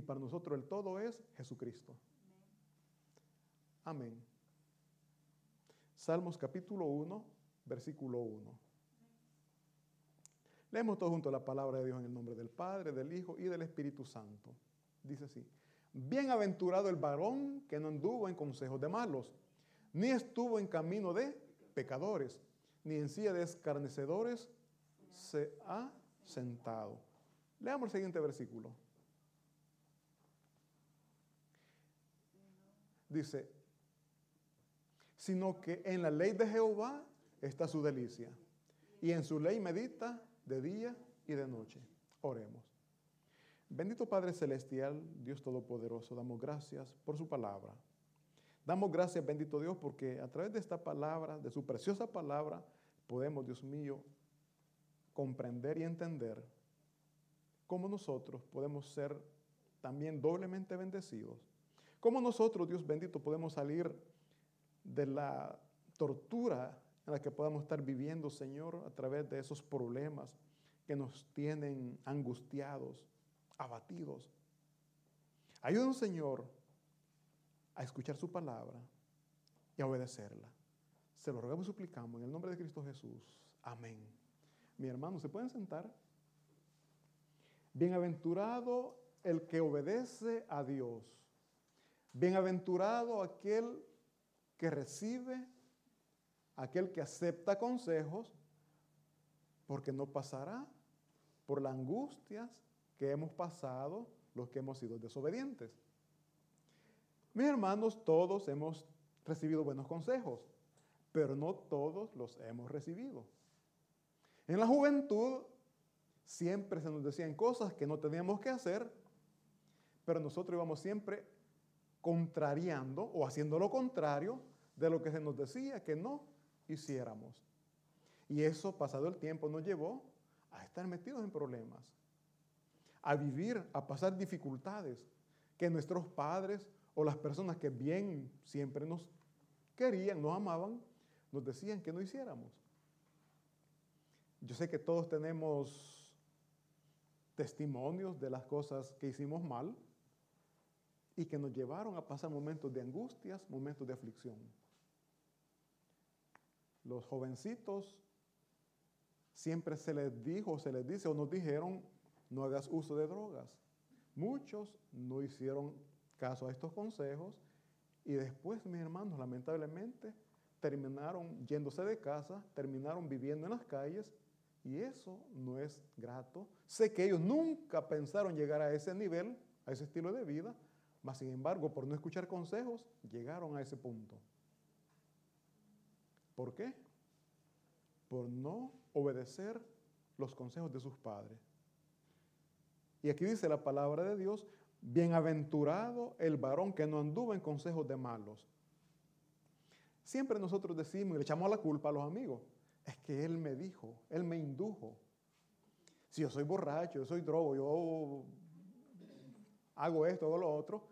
y para nosotros el todo es Jesucristo. Amén. Salmos capítulo 1, versículo 1. Leemos todos juntos la palabra de Dios en el nombre del Padre, del Hijo y del Espíritu Santo. Dice así, bienaventurado el varón que no anduvo en consejos de malos, ni estuvo en camino de pecadores, ni en silla de escarnecedores se ha sentado. Leamos el siguiente versículo. Dice, sino que en la ley de Jehová está su delicia, y en su ley medita de día y de noche. Oremos. Bendito Padre Celestial, Dios Todopoderoso, damos gracias por su palabra. Damos gracias, bendito Dios, porque a través de esta palabra, de su preciosa palabra, podemos, Dios mío, comprender y entender cómo nosotros podemos ser también doblemente bendecidos. Cómo nosotros, Dios bendito, podemos salir de la tortura en la que podamos estar viviendo, Señor, a través de esos problemas que nos tienen angustiados, abatidos. Ayúdanos, Señor, a escuchar su palabra y a obedecerla. Se lo rogamos y suplicamos en el nombre de Cristo Jesús. Amén. Mi hermano, ¿se pueden sentar? Bienaventurado el que obedece a Dios. Bienaventurado aquel que recibe, aquel que acepta consejos, porque no pasará por las angustias que hemos pasado los que hemos sido desobedientes. Mis hermanos, todos hemos recibido buenos consejos, pero no todos los hemos recibido. En la juventud siempre se nos decían cosas que no teníamos que hacer, pero nosotros íbamos siempre contrariando o haciendo lo contrario de lo que se nos decía que no hiciéramos. Y eso, pasado el tiempo, nos llevó a estar metidos en problemas, a vivir, a pasar dificultades que nuestros padres o las personas que bien siempre nos querían, nos amaban, nos decían que no hiciéramos. Yo sé que todos tenemos testimonios de las cosas que hicimos mal y que nos llevaron a pasar momentos de angustias, momentos de aflicción. Los jovencitos siempre se les dijo, se les dice o nos dijeron, no hagas uso de drogas. Muchos no hicieron caso a estos consejos y después, mis hermanos, lamentablemente, terminaron yéndose de casa, terminaron viviendo en las calles y eso no es grato. Sé que ellos nunca pensaron llegar a ese nivel, a ese estilo de vida, mas sin embargo, por no escuchar consejos, llegaron a ese punto. ¿Por qué? Por no obedecer los consejos de sus padres. Y aquí dice la palabra de Dios, bienaventurado el varón que no anduvo en consejos de malos. Siempre nosotros decimos y le echamos la culpa a los amigos es que Él me dijo, Él me indujo. Si yo soy borracho, yo soy drogo, yo hago esto, hago lo otro,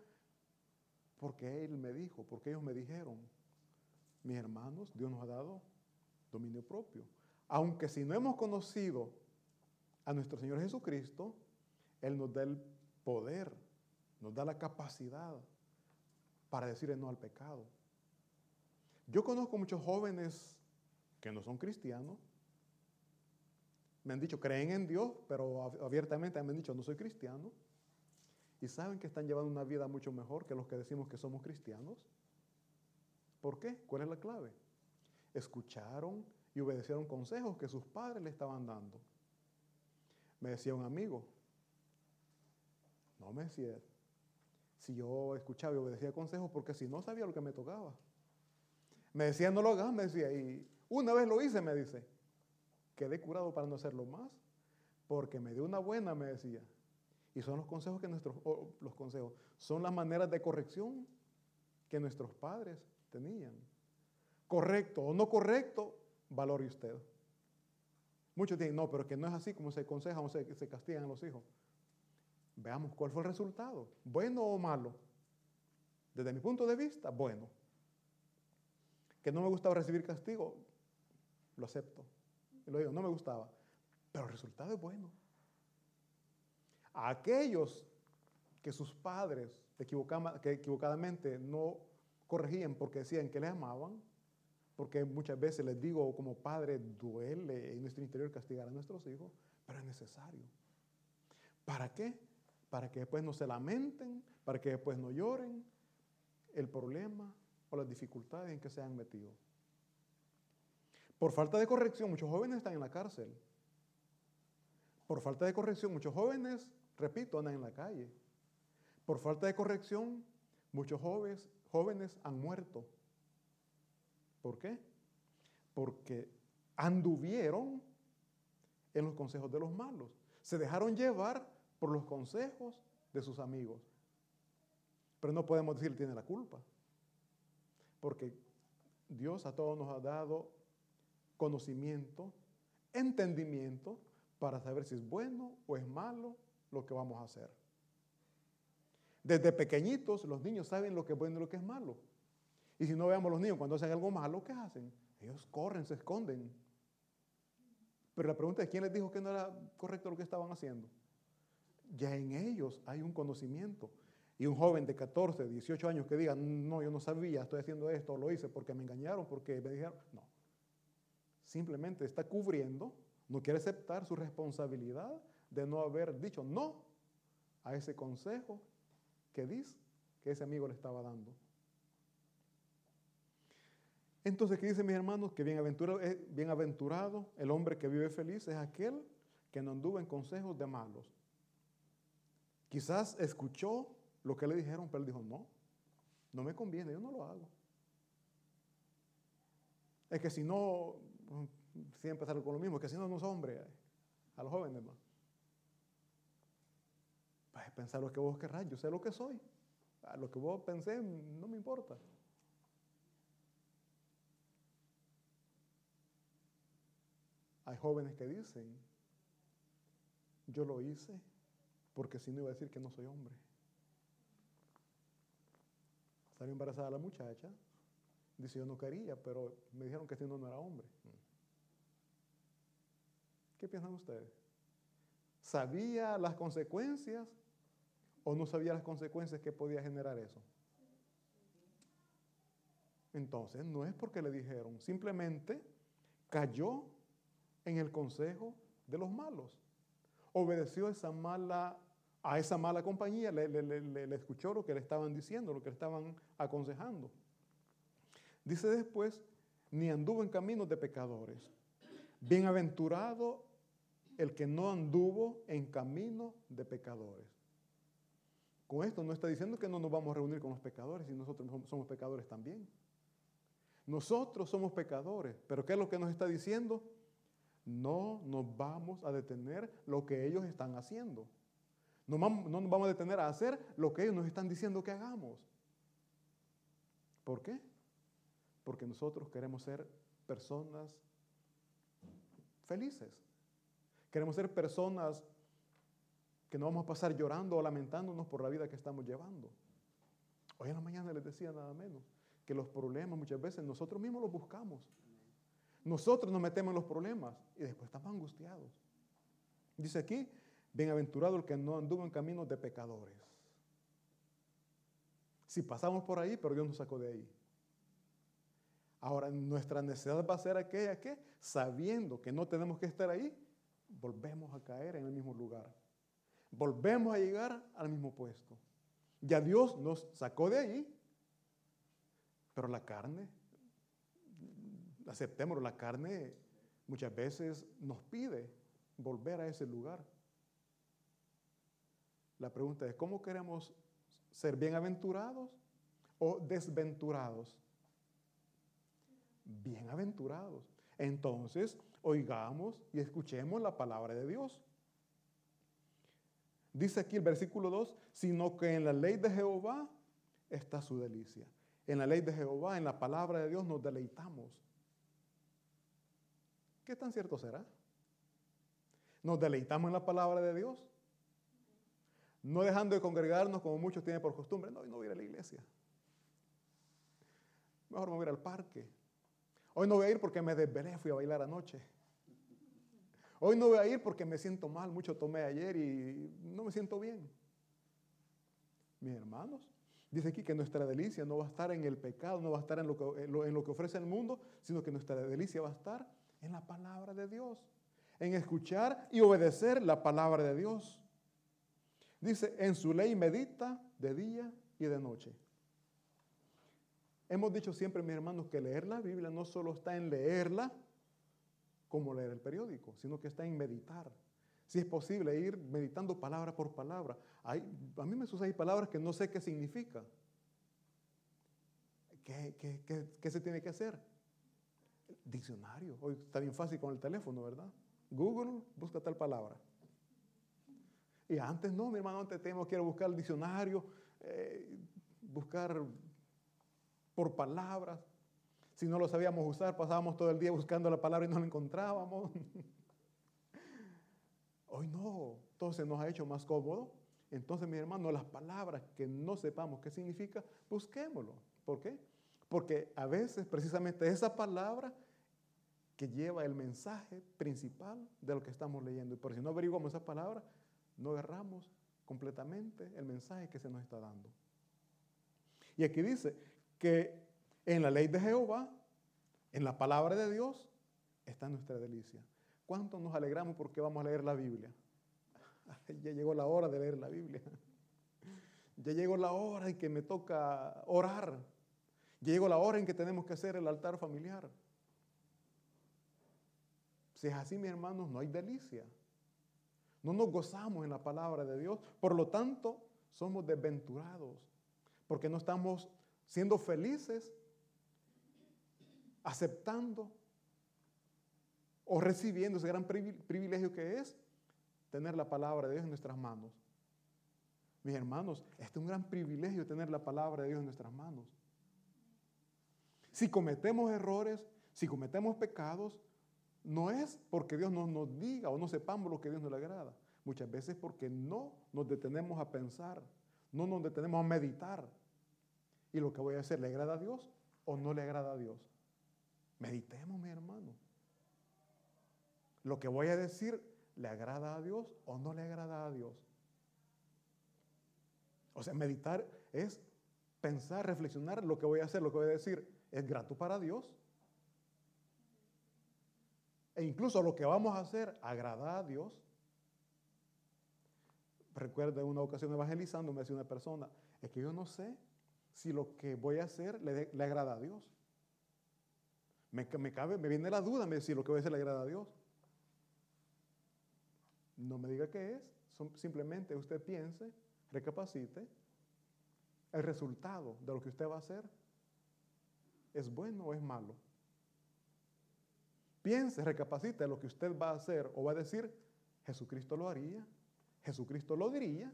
porque Él me dijo, porque ellos me dijeron. Mis hermanos, Dios nos ha dado dominio propio. Aunque si no hemos conocido a nuestro Señor Jesucristo, Él nos da el poder, nos da la capacidad para decirle no al pecado. Yo conozco muchos jóvenes que no son cristianos. Me han dicho, creen en Dios, pero abiertamente me han dicho, no soy cristiano. Y saben que están llevando una vida mucho mejor que los que decimos que somos cristianos. ¿Por qué? ¿Cuál es la clave? Escucharon y obedecieron consejos que sus padres le estaban dando. Me decía un amigo, no me decía, si yo escuchaba y obedecía consejos, porque si no sabía lo que me tocaba. Me decía, no lo hagas, me decía, y una vez lo hice, me dice. Quedé curado para no hacerlo más, porque me dio una buena, me decía. Y son los consejos que nuestros, los consejos, son las maneras de corrección que nuestros padres tenían. Correcto o no correcto, valore usted. Muchos dicen, no, pero que no es así como se aconseja o se, se castigan a los hijos. Veamos cuál fue el resultado, bueno o malo. Desde mi punto de vista, bueno. Que no me gustaba recibir castigo, lo acepto. Y lo digo, no me gustaba, pero el resultado es bueno. A aquellos que sus padres que equivocadamente no corregían porque decían que les amaban, porque muchas veces les digo como padre, duele en nuestro interior castigar a nuestros hijos, pero es necesario. ¿Para qué? Para que después no se lamenten, para que después no lloren el problema o las dificultades en que se han metido. Por falta de corrección, muchos jóvenes están en la cárcel. Por falta de corrección, muchos jóvenes, repito, andan en la calle. Por falta de corrección, muchos jóvenes, jóvenes han muerto. ¿Por qué? Porque anduvieron en los consejos de los malos. Se dejaron llevar por los consejos de sus amigos. Pero no podemos decir tiene la culpa. Porque Dios a todos nos ha dado conocimiento, entendimiento para saber si es bueno o es malo lo que vamos a hacer. Desde pequeñitos los niños saben lo que es bueno y lo que es malo. Y si no veamos los niños cuando hacen algo malo, ¿qué hacen? Ellos corren, se esconden. Pero la pregunta es, ¿quién les dijo que no era correcto lo que estaban haciendo? Ya en ellos hay un conocimiento. Y un joven de 14, 18 años que diga, no, yo no sabía, estoy haciendo esto, lo hice porque me engañaron, porque me dijeron, no. Simplemente está cubriendo, no quiere aceptar su responsabilidad de no haber dicho no a ese consejo que dice que ese amigo le estaba dando. Entonces, ¿qué dicen mis hermanos? Que bienaventurado, eh, bienaventurado el hombre que vive feliz es aquel que no anduvo en consejos de malos. Quizás escuchó lo que le dijeron, pero él dijo, no, no me conviene, yo no lo hago. Es que si no, siempre sale con lo mismo, es que si no, no es hombre, a los jóvenes más pensar lo que vos querrás, yo sé lo que soy. A lo que vos pensé no me importa. Hay jóvenes que dicen, yo lo hice porque si no iba a decir que no soy hombre. Salió embarazada la muchacha, dice yo no quería, pero me dijeron que si no, no era hombre. ¿Qué piensan ustedes? ¿Sabía las consecuencias o no sabía las consecuencias que podía generar eso. Entonces, no es porque le dijeron, simplemente cayó en el consejo de los malos. Obedeció esa mala, a esa mala compañía, le, le escuchó lo que le estaban diciendo, lo que le estaban aconsejando. Dice después, ni anduvo en caminos de pecadores. Bienaventurado el que no anduvo en camino de pecadores. Con esto no está diciendo que no nos vamos a reunir con los pecadores y nosotros somos pecadores también. Nosotros somos pecadores, pero ¿qué es lo que nos está diciendo? No nos vamos a detener lo que ellos están haciendo. No, no nos vamos a detener a hacer lo que ellos nos están diciendo que hagamos. ¿Por qué? Porque nosotros queremos ser personas felices. Queremos ser personas que no vamos a pasar llorando o lamentándonos por la vida que estamos llevando. Hoy en la mañana les decía nada menos que los problemas muchas veces nosotros mismos los buscamos. Nosotros nos metemos en los problemas y después estamos angustiados. Dice aquí, bienaventurado el que no anduvo en caminos de pecadores. Si pasamos por ahí, pero Dios nos sacó de ahí. Ahora, nuestra necesidad va a ser aquella que, sabiendo que no tenemos que estar ahí, volvemos a caer en el mismo lugar volvemos a llegar al mismo puesto. Ya Dios nos sacó de ahí, pero la carne, aceptémoslo, la carne muchas veces nos pide volver a ese lugar. La pregunta es, ¿cómo queremos ser bienaventurados o desventurados? Bienaventurados. Entonces, oigamos y escuchemos la palabra de Dios. Dice aquí el versículo 2, sino que en la ley de Jehová está su delicia. En la ley de Jehová, en la palabra de Dios nos deleitamos. ¿Qué tan cierto será? ¿Nos deleitamos en la palabra de Dios? No dejando de congregarnos como muchos tienen por costumbre. No, hoy no voy a ir a la iglesia. Mejor me voy a ir al parque. Hoy no voy a ir porque me desvelé, fui a bailar anoche. Hoy no voy a ir porque me siento mal, mucho tomé ayer y no me siento bien. mis hermanos. Dice aquí que nuestra delicia no va a estar en el pecado, no va a estar en lo que, ofrece el mundo, sino que nuestra delicia va a estar en la palabra de Dios, en escuchar y obedecer la palabra de Dios. Dice, en su ley medita de día y de noche. Hemos dicho siempre, mis hermanos, que leer la Biblia no solo está en leerla como leer el periódico, sino que está en meditar. Si es posible ir meditando palabra por palabra. Hay, a mí me suceden palabras que no sé qué significa. ¿Qué, qué se tiene que hacer? Diccionario. Hoy está bien fácil con el teléfono, ¿verdad? Google, busca tal palabra. Y antes no, mi hermano, antes teníamos que ir a buscar el diccionario, eh, buscar por palabras. Si no lo sabíamos usar, pasábamos todo el día buscando la palabra y no la encontrábamos. Hoy no, todo se nos ha hecho más cómodo. Entonces, mi hermano, las palabras que no sepamos qué significa, busquémoslo. ¿Por qué? Porque a veces precisamente esa palabra que lleva el mensaje principal de lo que estamos leyendo. Y por si no averiguamos esa palabra, no agarramos completamente el mensaje que se nos está dando. Y aquí dice que en la ley de Jehová, en la palabra de Dios, está nuestra delicia. ¿Cuánto nos alegramos porque vamos a leer la Biblia? ya llegó la hora de leer la Biblia. Ya llegó la hora en que me toca orar. Ya llegó la hora en que tenemos que hacer el altar familiar. Si es así, mis hermanos, no hay delicia. No nos gozamos en la palabra de Dios. Por lo tanto, somos desventurados. Porque no estamos siendo felices, aceptando o recibiendo ese gran privilegio que es tener la palabra de Dios en nuestras manos. Mis hermanos, este es un gran privilegio tener la palabra de Dios en nuestras manos. Si cometemos errores, si cometemos pecados, no es porque Dios no nos diga o no sepamos lo que Dios nos le agrada. Muchas veces porque no nos detenemos a pensar, no nos detenemos a meditar. Y lo que voy a hacer, ¿le agrada a Dios o no le agrada a Dios? Meditemos, mi hermano. Lo que voy a decir, ¿le agrada a Dios o no le agrada a Dios? O sea, meditar es pensar, reflexionar lo que voy a hacer, lo que voy a decir, ¿es grato para Dios? E incluso lo que vamos a hacer agrada a Dios. Recuerdo una ocasión evangelizando, me decía una persona, es que yo no sé si lo que voy a hacer le, agrada a Dios. Me, cabe, me viene la duda, me dice si lo que voy a hacer le agrada a Dios. No me diga qué es, simplemente usted piense, recapacite, el resultado de lo que usted va a hacer es bueno o es malo. Piense, recapacite lo que usted va a hacer o va a decir, Jesucristo lo haría, Jesucristo lo diría.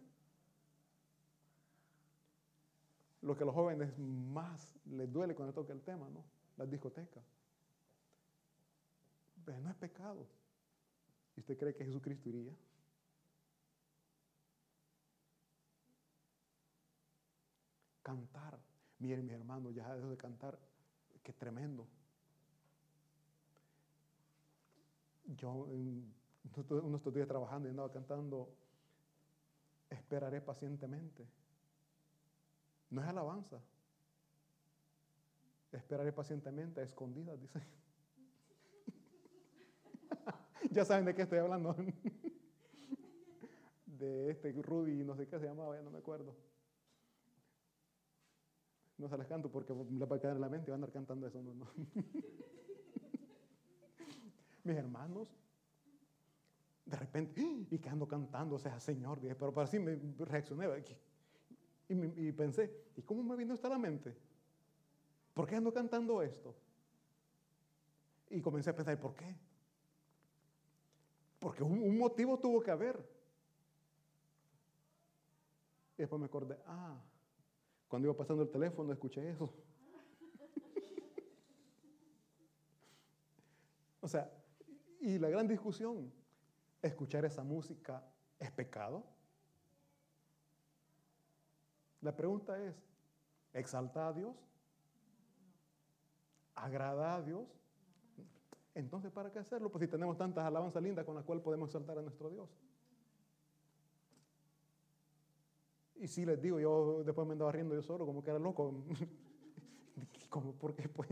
Lo que a los jóvenes más les duele cuando toca el tema, ¿no? Las discotecas. Pero no es pecado. ¿Y usted cree que Jesucristo iría? Cantar. Miren, mis hermanos, ya dejo de cantar. Qué tremendo. yo uno estos días trabajando y andaba cantando, esperaré pacientemente. No es alabanza. Esperaré pacientemente a escondidas, dice. Ya saben de qué estoy hablando. de este Rudy, no sé qué se llamaba, ya no me acuerdo. No se las canto porque le va a quedar en la mente y van a andar cantando eso. Mis hermanos, de repente, y que ando cantando, o sea, Señor, dije, pero para así me reaccioné y, pensé, ¿y cómo me vino esto a la mente? ¿Por qué ando cantando esto? Y comencé a pensar, ¿por qué? Porque un, motivo tuvo que haber. Y después me acordé, ah, cuando iba pasando el teléfono escuché eso. o sea, y la gran discusión, ¿escuchar esa música es pecado? La pregunta es, ¿exalta a Dios? ¿Agrada a Dios? Entonces, ¿para qué hacerlo? Pues si tenemos tantas alabanzas lindas con las cuales podemos exaltar a nuestro Dios. Y sí les digo, yo después me andaba riendo yo solo, como que era loco. como, ¿por qué? Pues?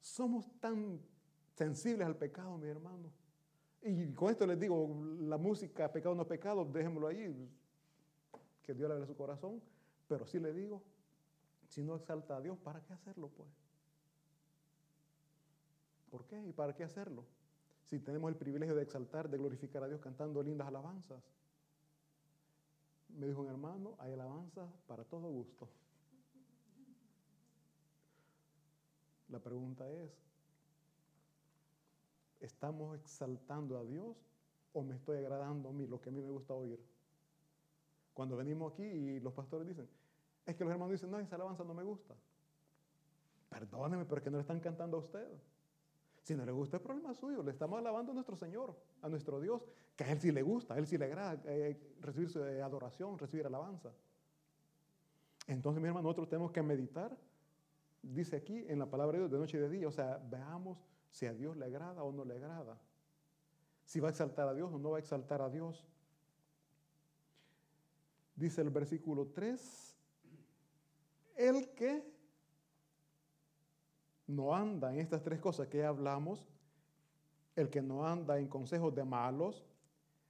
Somos tan sensibles al pecado, mi hermano. Y con esto les digo, la música, pecado no pecado, déjenmelo ahí, que Dios le abra su corazón. Pero sí le digo, si no exalta a Dios, ¿para qué hacerlo pues? ¿Por qué? ¿Y para qué hacerlo? Si tenemos el privilegio de exaltar, de glorificar a Dios cantando lindas alabanzas. Me dijo un hermano, hay alabanzas para todo gusto. La pregunta es, ¿estamos exaltando a Dios o me estoy agradando a mí, lo que a mí me gusta oír? Cuando venimos aquí y los pastores dicen, es que los hermanos dicen, no, esa alabanza no me gusta. Perdóneme, pero es que no le están cantando a usted. Si no le gusta, el problema suyo. Le estamos alabando a nuestro Señor, a nuestro Dios, que a Él sí le gusta, a Él sí le agrada eh, recibir su eh, adoración, recibir alabanza. Entonces, mi hermano, nosotros tenemos que meditar, dice aquí en la palabra de Dios, de noche y de día. O sea, veamos si a Dios le agrada o no le agrada. Si va a exaltar a Dios o no va a exaltar a Dios. Dice el versículo 3, el que no anda en estas tres cosas que ya hablamos, el que no anda en consejos de malos,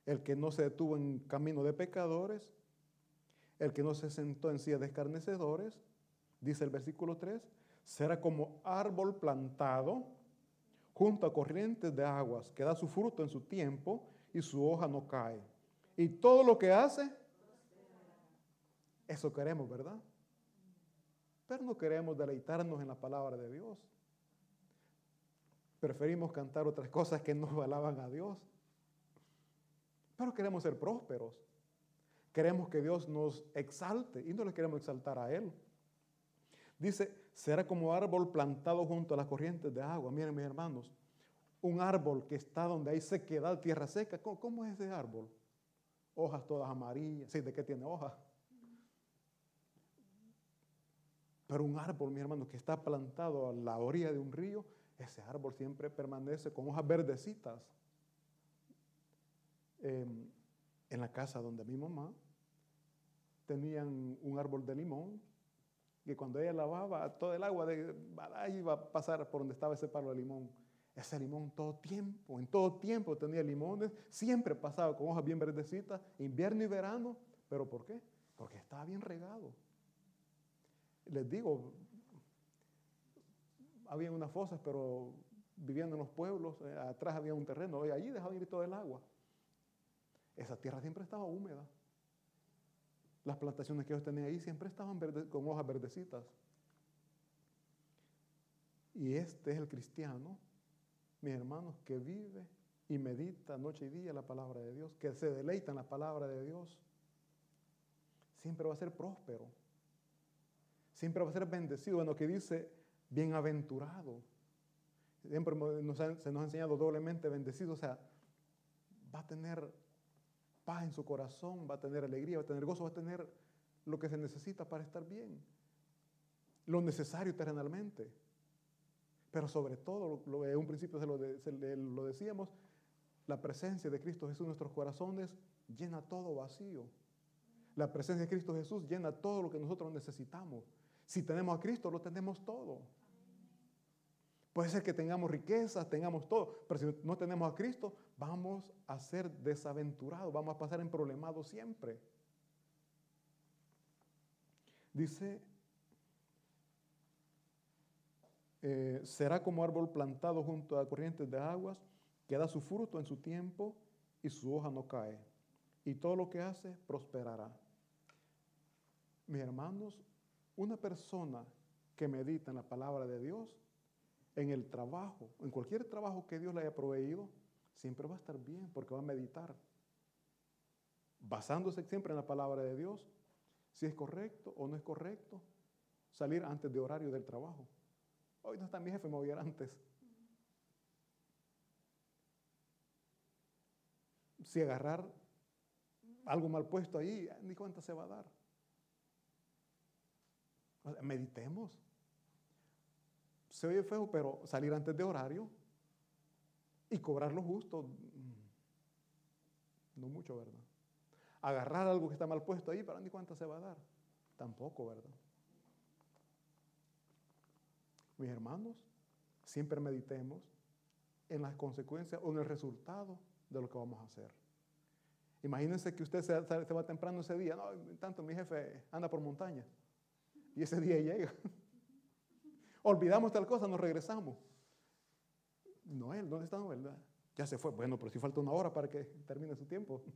el que no se detuvo en camino de pecadores, el que no se sentó en silla de escarnecedores, dice el versículo 3, será como árbol plantado junto a corrientes de aguas, que da su fruto en su tiempo y su hoja no cae. Y todo lo que hace, eso queremos, ¿verdad? Pero no queremos deleitarnos en la palabra de Dios. Preferimos cantar otras cosas que no alaban a Dios. Pero queremos ser prósperos. Queremos que Dios nos exalte y no le queremos exaltar a Él. Dice, será como árbol plantado junto a las corrientes de agua. Miren mis hermanos, un árbol que está donde hay sequedad, tierra seca. ¿Cómo, es ese árbol? Hojas todas amarillas. Sí, ¿de qué tiene hojas? Pero un árbol, mi hermano, que está plantado a la orilla de un río, ese árbol siempre permanece con hojas verdecitas. Em, en la casa donde mi mamá tenían un árbol de limón que cuando ella lavaba todo el agua de, iba a pasar por donde estaba ese palo de limón. Ese limón todo tiempo, en todo tiempo tenía limones, siempre pasaba con hojas bien verdecitas, invierno y verano. ¿Pero por qué? Porque estaba bien regado les digo, había unas fosas, pero viviendo en los pueblos, eh, atrás había un terreno, y allí dejaba ir todo el agua. Esa tierra siempre estaba húmeda. Las plantaciones que ellos tenían ahí siempre estaban con hojas verdecitas. Y este es el cristiano, mis hermanos, que vive y medita noche y día la palabra de Dios, que se deleita en la palabra de Dios. Siempre va a ser próspero siempre va a ser bendecido. Bueno, que dice bienaventurado. Siempre se nos ha enseñado doblemente bendecido. O sea, va a tener paz en su corazón, va a tener alegría, va a tener gozo, va a tener lo que se necesita para estar bien. Lo necesario terrenalmente. Pero sobre todo, lo, en un principio se lo, lo decíamos, la presencia de Cristo Jesús en nuestros corazones llena todo vacío. La presencia de Cristo Jesús llena todo lo que nosotros necesitamos. Si tenemos a Cristo, lo tenemos todo. Puede ser que tengamos riquezas, tengamos todo, pero si no tenemos a Cristo, vamos a ser desaventurados, vamos a pasar en problemados siempre. Dice, eh, será como árbol plantado junto a corrientes de aguas, que da su fruto en su tiempo y su hoja no cae. Y todo lo que hace prosperará. Mis hermanos, una persona que medita en la palabra de Dios, en el trabajo, en cualquier trabajo que Dios le haya proveído, siempre va a estar bien porque va a meditar. Basándose siempre en la palabra de Dios, si es correcto o no es correcto, salir antes de horario del trabajo. Hoy no está mi jefe, me voy a ir antes. Si agarrar algo mal puesto ahí, ni cuenta se va a dar. Meditemos. Se oye feo, pero salir antes de horario y cobrar lo justo, mm, no mucho, ¿verdad? agarrar algo que está mal puesto ahí, para ni cuánto se va a dar. Tampoco, ¿verdad? Mis hermanos, siempre meditemos en las consecuencias o en el resultado de lo que vamos a hacer. Imagínense que usted se, va temprano ese día. No, tanto mi jefe anda por montaña. Y ese día llega. Olvidamos tal cosa, nos regresamos. Noel, ¿dónde está Noel? Ya se fue. Bueno, pero si falta una hora para que termine su tiempo.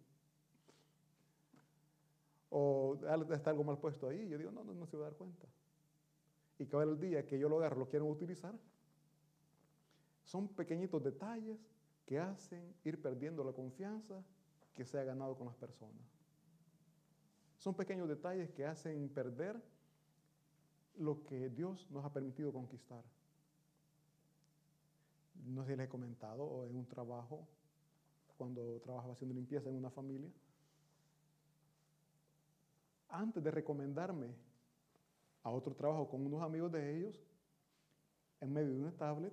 O está algo mal puesto ahí. Yo digo, no, no, se va a dar cuenta. Y cada día que yo lo agarro, lo quiero utilizar. Son pequeñitos detalles que hacen ir perdiendo la confianza que se ha ganado con las personas. Son pequeños detalles que hacen perder lo que Dios nos ha permitido conquistar. No sé si les he comentado en un trabajo, cuando trabajaba haciendo limpieza en una familia, antes de recomendarme a otro trabajo con unos amigos de ellos, en medio de una tablet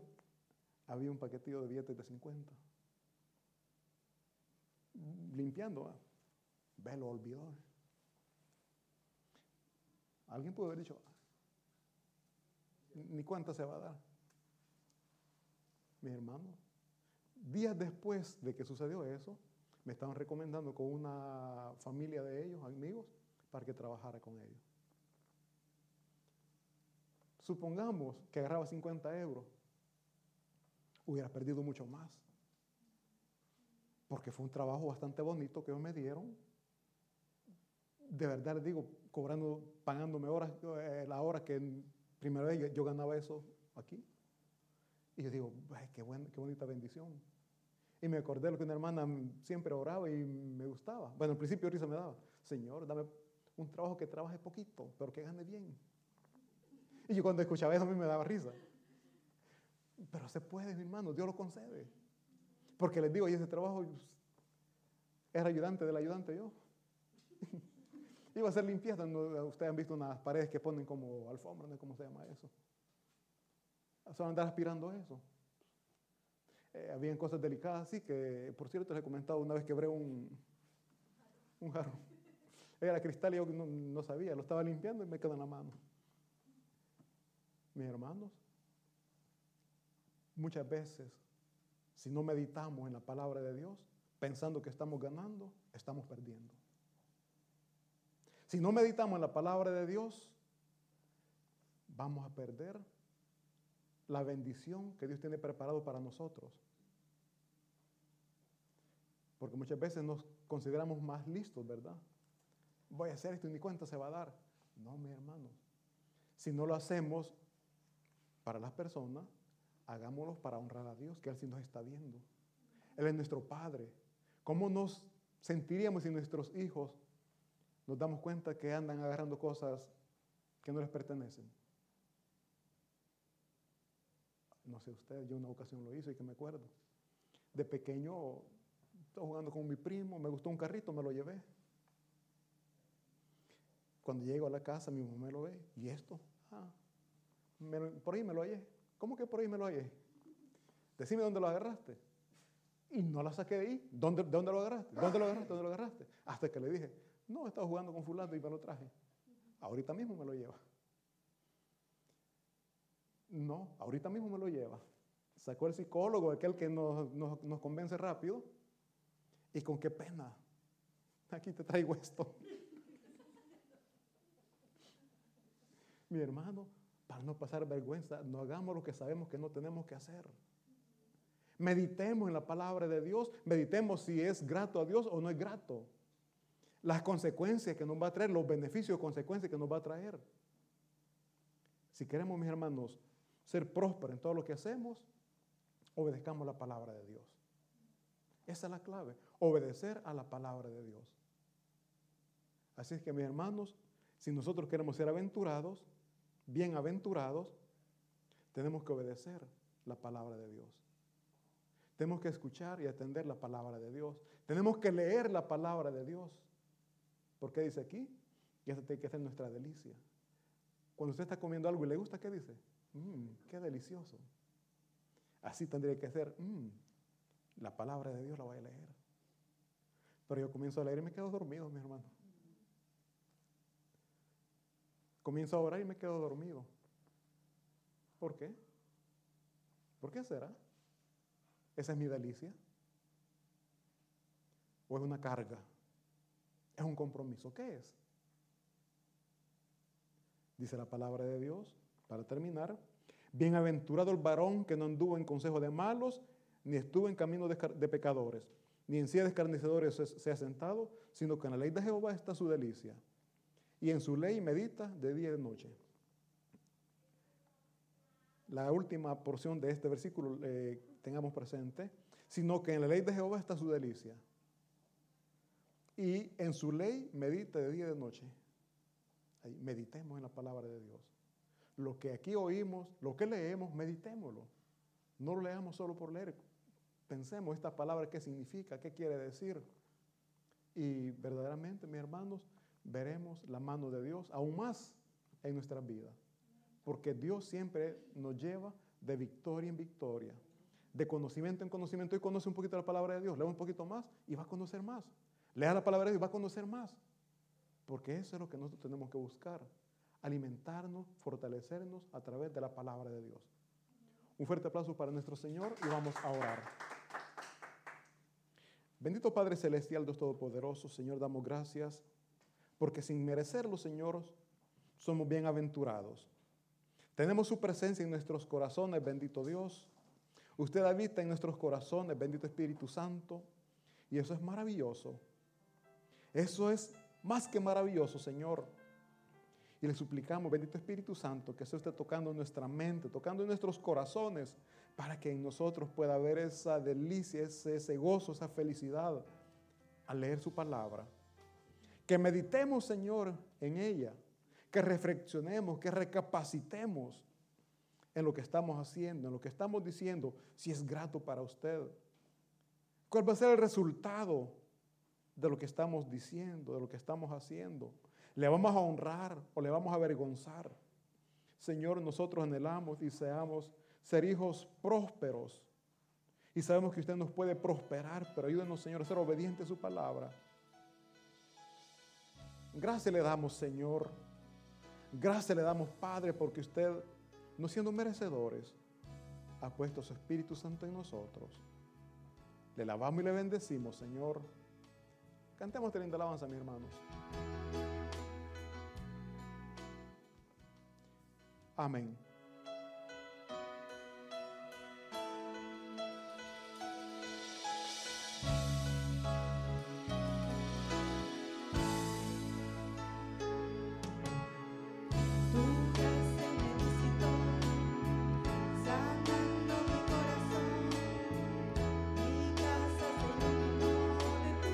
había un paquetillo de billetes de 50 limpiando. Ve, lo olvidó. Alguien pudo haber dicho, ni cuánto se va a dar. Mis hermanos, días después de que sucedió eso, me estaban recomendando con una familia de ellos, amigos, para que trabajara con ellos. Supongamos que agarraba 50 euros, hubiera perdido mucho más porque fue un trabajo bastante bonito que ellos me dieron. De verdad digo, cobrando, pagándome horas, eh, la hora que primera vez yo, ganaba eso aquí. Y yo digo, qué, bonita bendición. Y me acordé de lo que una hermana siempre oraba y me gustaba. Bueno, al principio risa me daba, Señor, dame un trabajo que trabaje poquito, pero que gane bien. Y yo cuando escuchaba eso a mí me daba risa. Pero se puede, mi hermano, Dios lo concede. Porque les digo, y ese trabajo era ayudante del ayudante yo. Iba a hacer limpieza. Ustedes han visto unas paredes que ponen como alfombra, ¿no? ¿Cómo se llama eso? Solo andar aspirando eso. Eh, habían cosas delicadas así que, por cierto, les he comentado, una vez quebré un, un jarro. Era cristal y yo no, no sabía, lo estaba limpiando y me quedó en la mano. Mis hermanos, muchas veces si no meditamos en la palabra de Dios, pensando que estamos ganando, estamos perdiendo. Si no meditamos en la palabra de Dios, vamos a perder la bendición que Dios tiene preparado para nosotros. Porque muchas veces nos consideramos más listos, ¿verdad? Voy a hacer esto y ni cuenta se va a dar. No, mi hermano. Si no lo hacemos para las personas, hagámoslo para honrar a Dios, que Él sí nos está viendo. Él es nuestro Padre. ¿Cómo nos sentiríamos si nuestros hijos nos damos cuenta que andan agarrando cosas que no les pertenecen? No sé usted, yo una ocasión lo hice y que me acuerdo. De pequeño, estaba jugando con mi primo, me gustó un carrito, me lo llevé. Cuando llego a la casa, mi mamá me lo ve. ¿Y esto? Ah, por ahí me lo hallé. ¿Cómo que por ahí me lo hallé? Decime dónde lo agarraste. Y no la saqué de ahí. ¿Dónde, dónde lo agarraste? ¿Dónde lo agarraste? ¿Dónde lo agarraste? Hasta que le dije, no, estaba jugando con fulano y me lo traje. Ahorita mismo me lo lleva. No, ahorita mismo me lo lleva. Sacó el psicólogo, aquel que nos, nos, nos convence rápido. Y con qué pena. Aquí te traigo esto. Mi hermano, para no pasar vergüenza, no hagamos lo que sabemos que no tenemos que hacer. Meditemos en la palabra de Dios, meditemos si es grato a Dios o no es grato. Las consecuencias que nos va a traer, los beneficios consecuencias que nos va a traer. Si queremos, mis hermanos, ser prósperos en todo lo que hacemos, obedezcamos la palabra de Dios. Esa es la clave, obedecer a la palabra de Dios. Así es que, mis hermanos, si nosotros queremos ser aventurados, bienaventurados, tenemos que obedecer la palabra de Dios. Tenemos que escuchar y atender la palabra de Dios. Tenemos que leer la palabra de Dios. ¿Por qué dice aquí? Y eso tiene que ser nuestra delicia. Cuando usted está comiendo algo y le gusta, ¿qué dice? Mmm, qué delicioso. Así tendría que ser, mmm, la palabra de Dios la voy a leer. Pero yo comienzo a leer y me quedo dormido, mi hermano. Comienzo a orar y me quedo dormido. ¿Por qué? ¿Por qué será? ¿Esa es mi delicia? ¿O es una carga? ¿Es un compromiso? ¿Qué es? Dice la palabra de Dios, para terminar, bienaventurado el varón que no anduvo en consejo de malos, ni estuvo en camino de, pecadores, ni en silla de escarnecedores se ha sentado, sino que en la ley de Jehová está su delicia, y en su ley medita de día y de noche. La última porción de este versículo eh, tengamos presente, sino que en la ley de Jehová está su delicia, y en su ley medita de día y de noche meditemos en la palabra de Dios. Lo que aquí oímos, lo que leemos, meditémoslo. No lo leamos solo por leer. Pensemos esta palabra, qué significa, qué quiere decir. Y verdaderamente, mis hermanos, veremos la mano de Dios aún más en nuestra vida. Porque Dios siempre nos lleva de victoria en victoria, de conocimiento en conocimiento. Y conoce un poquito la palabra de Dios, lee un poquito más y va a conocer más. Lea la palabra de Dios y va a conocer más. Porque eso es lo que nosotros tenemos que buscar. Alimentarnos, fortalecernos a través de la palabra de Dios. Un fuerte aplauso para nuestro Señor y vamos a orar. Bendito Padre Celestial, Dios Todopoderoso, Señor, damos gracias porque sin merecerlo, Señor, somos bienaventurados. Tenemos su presencia en nuestros corazones, bendito Dios. Usted habita en nuestros corazones, bendito Espíritu Santo. Y eso es maravilloso. Eso es más que maravilloso, Señor. Y le suplicamos, bendito Espíritu Santo, que sea usted tocando nuestra mente, tocando nuestros corazones, para que en nosotros pueda haber esa delicia, ese, ese gozo, esa felicidad al leer su palabra. Que meditemos, Señor, en ella. Que reflexionemos, que recapacitemos en lo que estamos haciendo, en lo que estamos diciendo, si es grato para usted. ¿Cuál va a ser el resultado de lo que estamos diciendo, de lo que estamos haciendo. ¿Le vamos a honrar o le vamos a avergonzar? Señor, nosotros anhelamos y deseamos ser hijos prósperos. Y sabemos que usted nos puede prosperar, pero ayúdenos, Señor, a ser obedientes a su palabra. Gracias le damos, Señor. Gracias le damos, Padre, porque usted, no siendo merecedores, ha puesto su Espíritu Santo en nosotros. Le lavamos y le bendecimos, Señor. Cantemos esta linda alabanza, mis hermanos. Amén.